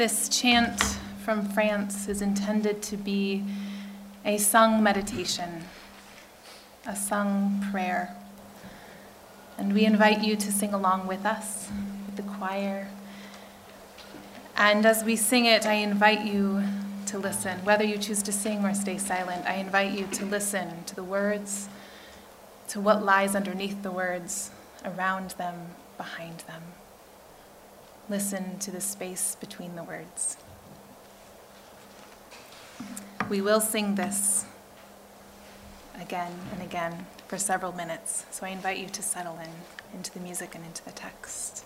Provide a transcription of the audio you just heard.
This chant from France is intended to be a sung meditation, a sung prayer. And we invite you to sing along with us, with the choir. And as we sing it, I invite you to listen. Whether you choose to sing or stay silent, I invite you to listen to the words, to what lies underneath the words, around them, behind them. Listen to the space between the words. We will sing this again and again for several minutes, so I invite you to settle in into the music and into the text.